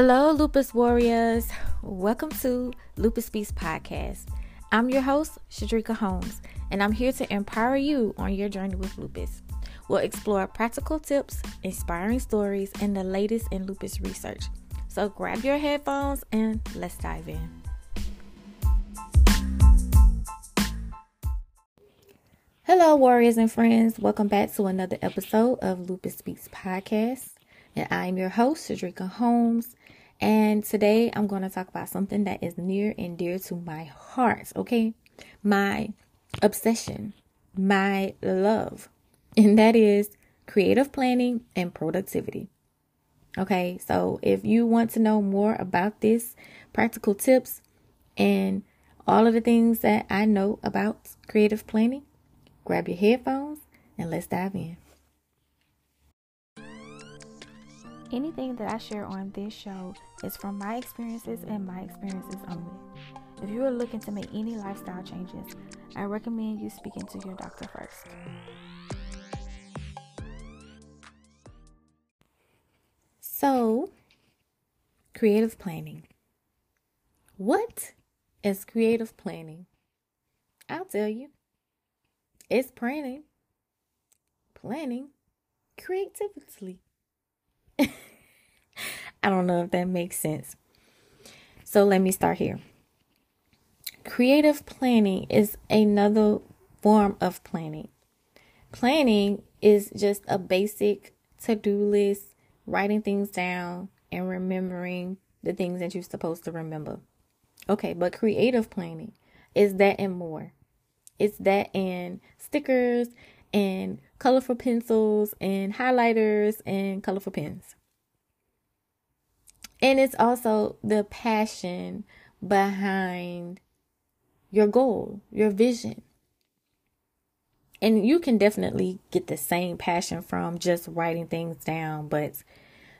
Hello, Lupus Warriors. Welcome to Lupus Speaks Podcast. I'm your host, Shadrika Holmes, and I'm here to empower you on your journey with lupus. We'll explore practical tips, inspiring stories, and the latest in lupus research. So grab your headphones and let's dive in. Hello, warriors and friends. Welcome back to another episode of Lupus Speaks Podcast. And I'm your host, Shadrika Holmes. And today I'm going to talk about something that is near and dear to my heart, okay? My obsession, my love, and that is creative planning and productivity. Okay, so if you want to know more about this, practical tips, and all of the things that I know about creative planning, grab your headphones and let's dive in. Anything that I share on this show is from my experiences and my experiences only. If you are looking to make any lifestyle changes, I recommend you speaking to your doctor first. So, creative planning. What is creative planning? I'll tell you. It's planning, planning creatively. I don't know if that makes sense. So let me start here. Creative planning is another form of planning. Planning is just a basic to do list, writing things down, and remembering the things that you're supposed to remember. Okay, but creative planning is that and more. It's that and stickers and colorful pencils and highlighters and colorful pens. And it's also the passion behind your goal, your vision. And you can definitely get the same passion from just writing things down, but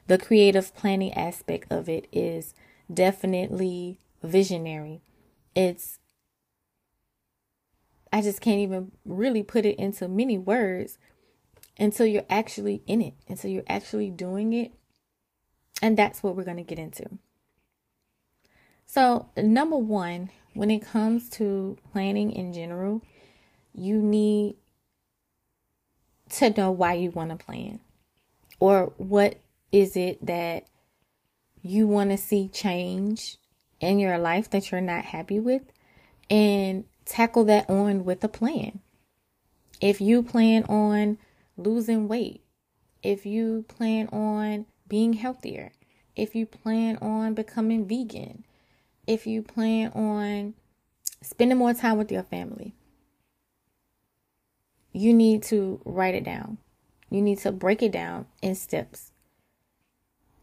the creative planning aspect of it is definitely visionary. It's I just can't even really put it into many words until you're actually in it, until you're actually doing it. And that's what we're going to get into. So, number one, when it comes to planning in general, you need to know why you want to plan or what is it that you want to see change in your life that you're not happy with and tackle that on with a plan. If you plan on losing weight, if you plan on being healthier, if you plan on becoming vegan, if you plan on spending more time with your family, you need to write it down. You need to break it down in steps.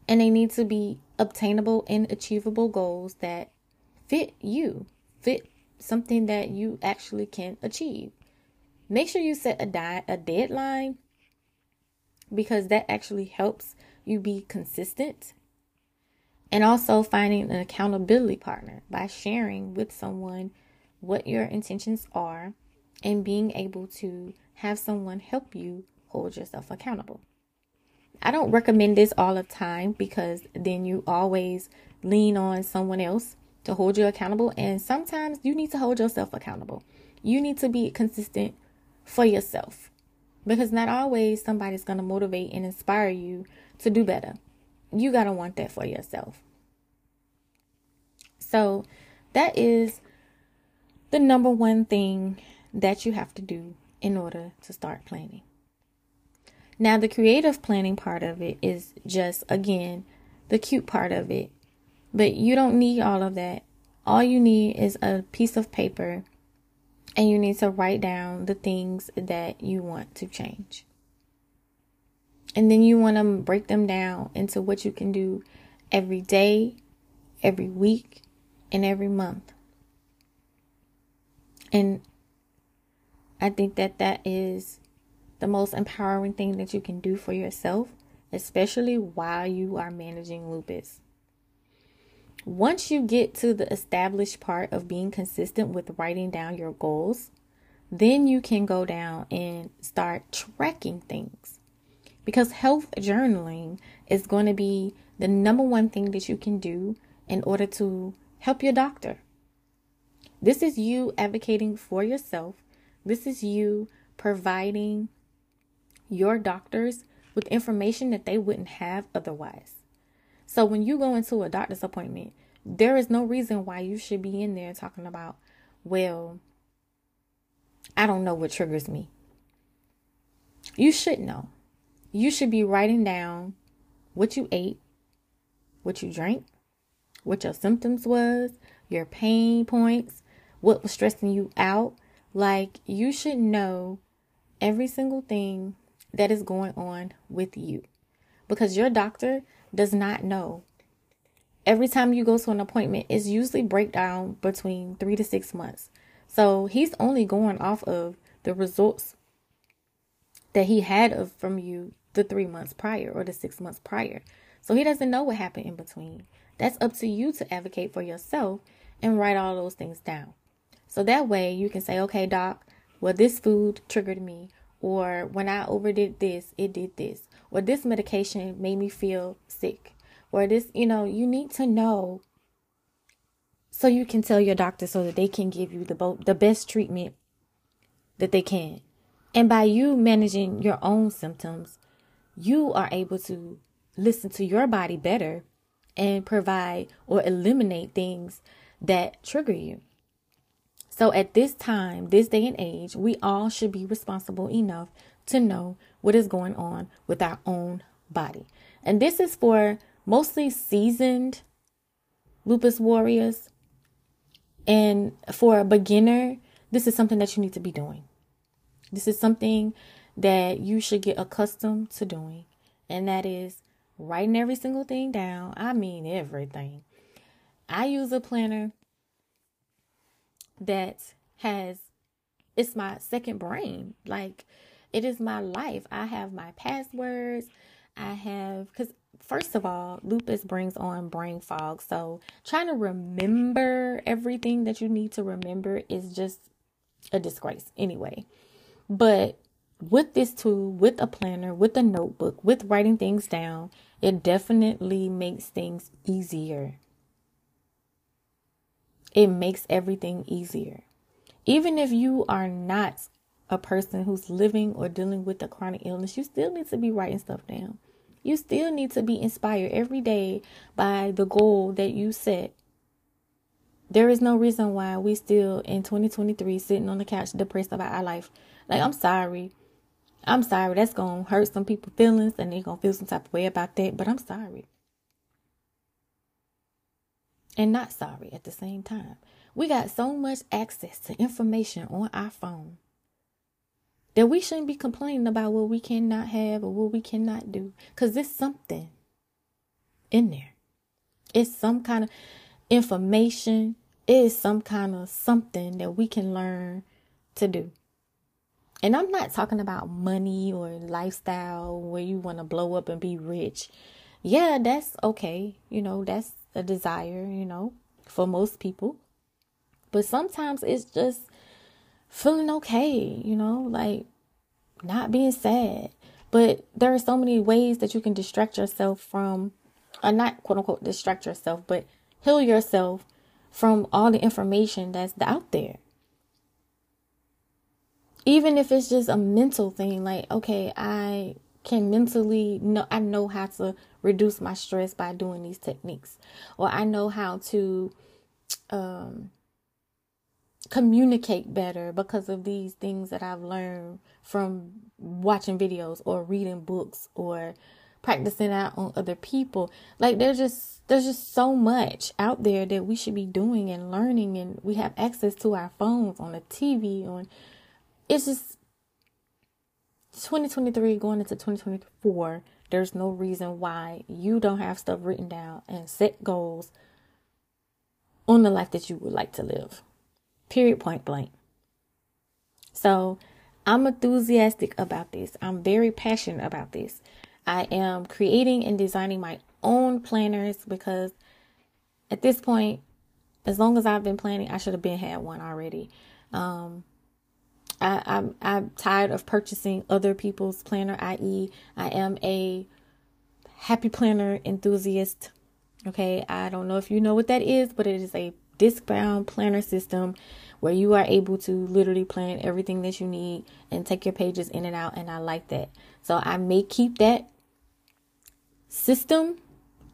And they need to be obtainable and achievable goals that fit you, fit something that you actually can achieve. Make sure you set a di- a deadline because that actually helps you be consistent. And also finding an accountability partner by sharing with someone what your intentions are and being able to have someone help you hold yourself accountable. I don't recommend this all the time because then you always lean on someone else to hold you accountable. And sometimes you need to hold yourself accountable. You need to be consistent for yourself because not always somebody's going to motivate and inspire you to do better. You got to want that for yourself. So, that is the number one thing that you have to do in order to start planning. Now, the creative planning part of it is just, again, the cute part of it. But you don't need all of that. All you need is a piece of paper and you need to write down the things that you want to change. And then you want to break them down into what you can do every day, every week, and every month. And I think that that is the most empowering thing that you can do for yourself, especially while you are managing lupus. Once you get to the established part of being consistent with writing down your goals, then you can go down and start tracking things. Because health journaling is going to be the number one thing that you can do in order to help your doctor. This is you advocating for yourself. This is you providing your doctors with information that they wouldn't have otherwise. So when you go into a doctor's appointment, there is no reason why you should be in there talking about, well, I don't know what triggers me. You should know. You should be writing down what you ate, what you drank, what your symptoms was, your pain points, what was stressing you out. Like you should know every single thing that is going on with you because your doctor does not know. Every time you go to an appointment, it's usually breakdown between three to six months. So he's only going off of the results that he had of from you the three months prior or the six months prior. So he doesn't know what happened in between. That's up to you to advocate for yourself and write all those things down. So that way you can say, okay, doc, well, this food triggered me, or when I overdid this, it did this, or this medication made me feel sick, or this, you know, you need to know so you can tell your doctor so that they can give you the bo- the best treatment that they can. And by you managing your own symptoms, you are able to listen to your body better and provide or eliminate things that trigger you. So at this time, this day and age, we all should be responsible enough to know what is going on with our own body. And this is for mostly seasoned lupus warriors. And for a beginner, this is something that you need to be doing. This is something that you should get accustomed to doing. And that is writing every single thing down. I mean, everything. I use a planner that has, it's my second brain. Like, it is my life. I have my passwords. I have, because first of all, lupus brings on brain fog. So, trying to remember everything that you need to remember is just a disgrace anyway. But with this tool, with a planner, with a notebook, with writing things down, it definitely makes things easier. It makes everything easier. Even if you are not a person who's living or dealing with a chronic illness, you still need to be writing stuff down. You still need to be inspired every day by the goal that you set. There is no reason why we still in 2023 sitting on the couch depressed about our life. Like, I'm sorry. I'm sorry. That's to hurt some people's feelings and they're to feel some type of way about that. But I'm sorry. And not sorry at the same time. We got so much access to information on our phone that we shouldn't be complaining about what we cannot have or what we cannot do. Because there's something in there. It's some kind of information. It is some kind of something that we can learn to do. And I'm not talking about money or lifestyle where you want to blow up and be rich. Yeah, that's okay. You know, that's a desire, you know, for most people. But sometimes it's just feeling okay, you know, like not being sad. But there are so many ways that you can distract yourself from, or not quote unquote distract yourself, but heal yourself from all the information that's out there even if it's just a mental thing like okay i can mentally know i know how to reduce my stress by doing these techniques. Or i know how to um, communicate better because of these things that i've learned from watching videos or reading books or practicing out on other people. Like there's just there's just so much out there that we should be doing and learning and we have access to our phones on the tv on it's just 2023 going into 2024 there's no reason why you don't have stuff written down and set goals on the life that you would like to live. Period point blank. So i'm enthusiastic about this. I'm very passionate about this. I am creating and designing my own planners because at this point as long as i've been planning i should have been had one already. Um I, I'm I'm tired of purchasing other people's planner, i.e., I am a Happy Planner enthusiast. Okay, I don't know if you know what that is, but it is a disc bound planner system where you are able to literally plan everything that you need and take your pages in and out. And I like that. So I may keep that system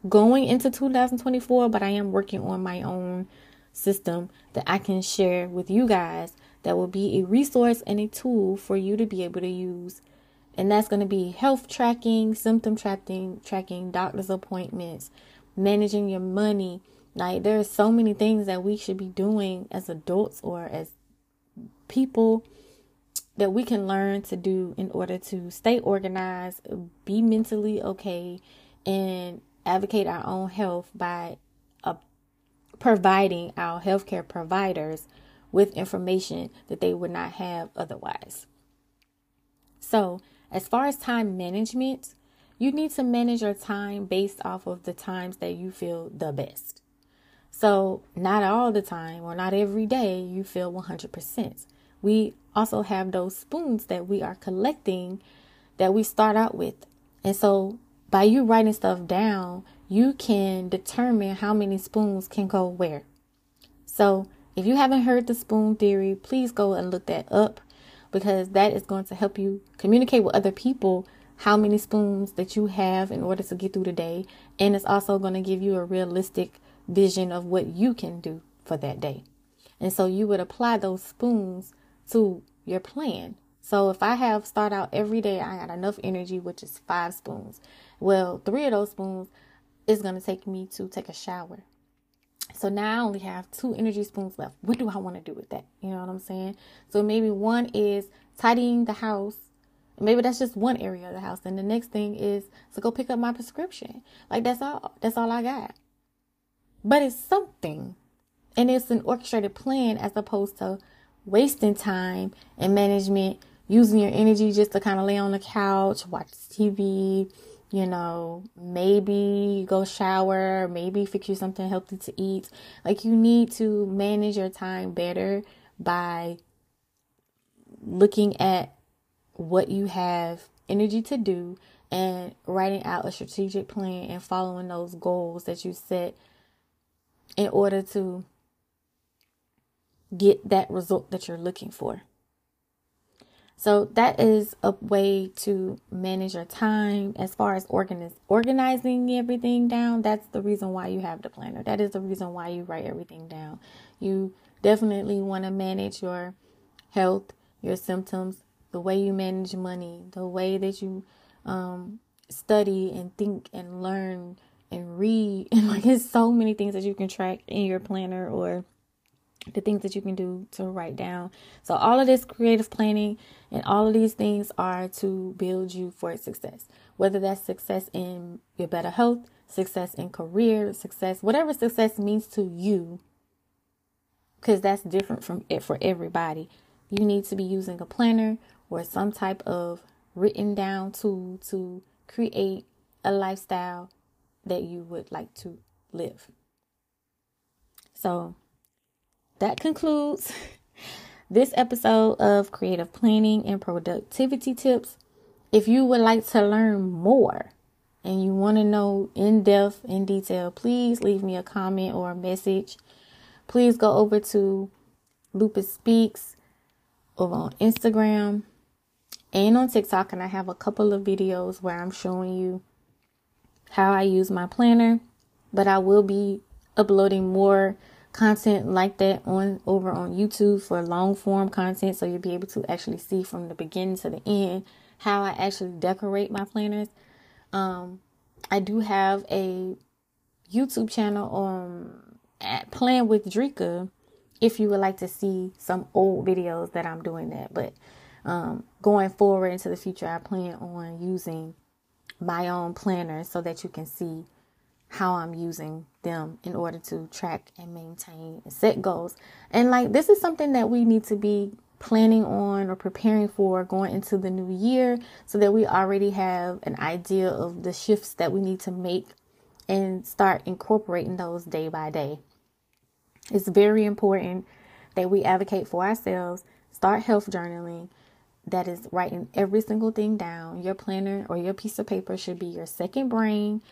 going into 2024, but I am working on my own system that I can share with you guys that will be a resource and a tool for you to be able to use. And that's going to be health tracking, symptom tracking, tracking doctor's appointments, managing your money. Like there are so many things that we should be doing as adults or as people that we can learn to do in order to stay organized, be mentally okay, and advocate our own health by uh, providing our healthcare providers with information that they would not have otherwise. So, as far as time management, you need to manage your time based off of the times that you feel the best. So, not all the time or not every day you feel 100%. We also have those spoons that we are collecting that we start out with. And so, by you writing stuff down, you can determine how many spoons can go where. So, if you haven't heard the spoon theory, please go and look that up because that is going to help you communicate with other people how many spoons that you have in order to get through the day. And it's also going to give you a realistic vision of what you can do for that day. And so you would apply those spoons to your plan. So if I have start out every day, I got enough energy, which is five spoons. Well, three of those spoons is going to take me to take a shower. So now I only have two energy spoons left. What do I want to do with that? You know what I'm saying? So maybe one is tidying the house. Maybe that's just one area of the house. And the next thing is to go pick up my prescription. Like that's all. That's all I got. But it's something. And it's an orchestrated plan as opposed to wasting time and management, using your energy just to kind of lay on the couch, watch TV, you know, maybe go shower, maybe fix you something healthy to eat. Like you need to manage your time better by looking at what you have energy to do and writing out a strategic plan and following those goals that you set in order to get that result that you're looking for. So that is a way to manage your time as far as organize, organizing everything down. That's the reason why you have the planner. That is the reason why you write everything down. You definitely want to manage your health, your symptoms, the way you manage money, the way that you um, study and think and learn and read. And like, it's so many things that you can track in your planner or the things that you can do to write down. So, all of this creative planning and all of these things are to build you for success. Whether that's success in your better health, success in career, success, whatever success means to you, because that's different from it for everybody. You need to be using a planner or some type of written down tool to create a lifestyle that you would like to live. So, that concludes this episode of Creative Planning and Productivity Tips. If you would like to learn more and you want to know in depth, in detail, please leave me a comment or a message. Please go over to Lupus Speaks over on Instagram and on TikTok, and I have a couple of videos where I'm showing you how I use my planner. But I will be uploading more content like that on over on YouTube for long form content so you'll be able to actually see from the beginning to the end how I actually decorate my planners. Um, I do have a YouTube channel on at Plan with Drika if you would like to see some old videos that I'm doing that. But um, going forward into the future, I plan on using my own planner so that you can see how I'm using them in order to track and maintain and set goals. And like this is something that we need to be planning on or preparing for going into the new year so that we already have an idea of the shifts that we need to make and start incorporating those day by day. It's very important that we advocate for ourselves, start health journaling, that is writing every single thing down. Your planner or your piece of paper should be your second brain.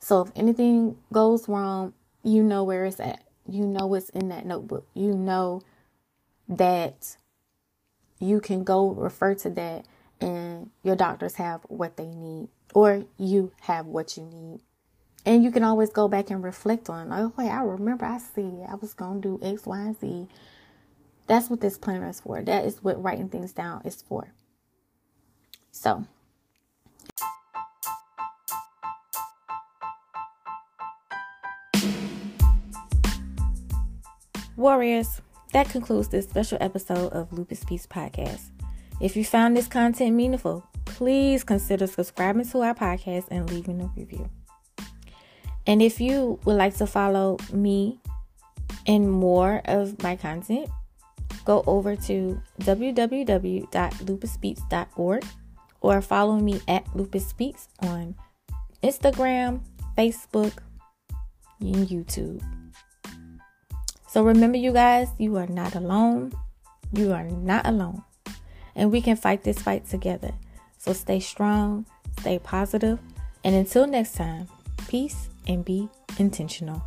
So if anything goes wrong, you know where it's at. You know what's in that notebook. You know that you can go refer to that and your doctors have what they need or you have what you need. And you can always go back and reflect on, oh, wait, I remember I see I was going to do X, Y, and Z. That's what this planner is for. That is what writing things down is for. So, Warriors, that concludes this special episode of Lupus Speaks Podcast. If you found this content meaningful, please consider subscribing to our podcast and leaving a review. And if you would like to follow me and more of my content, go over to www.lupusspeaks.org or follow me at Lupus Speaks on Instagram, Facebook, and YouTube. So remember, you guys, you are not alone. You are not alone. And we can fight this fight together. So stay strong, stay positive, and until next time, peace and be intentional.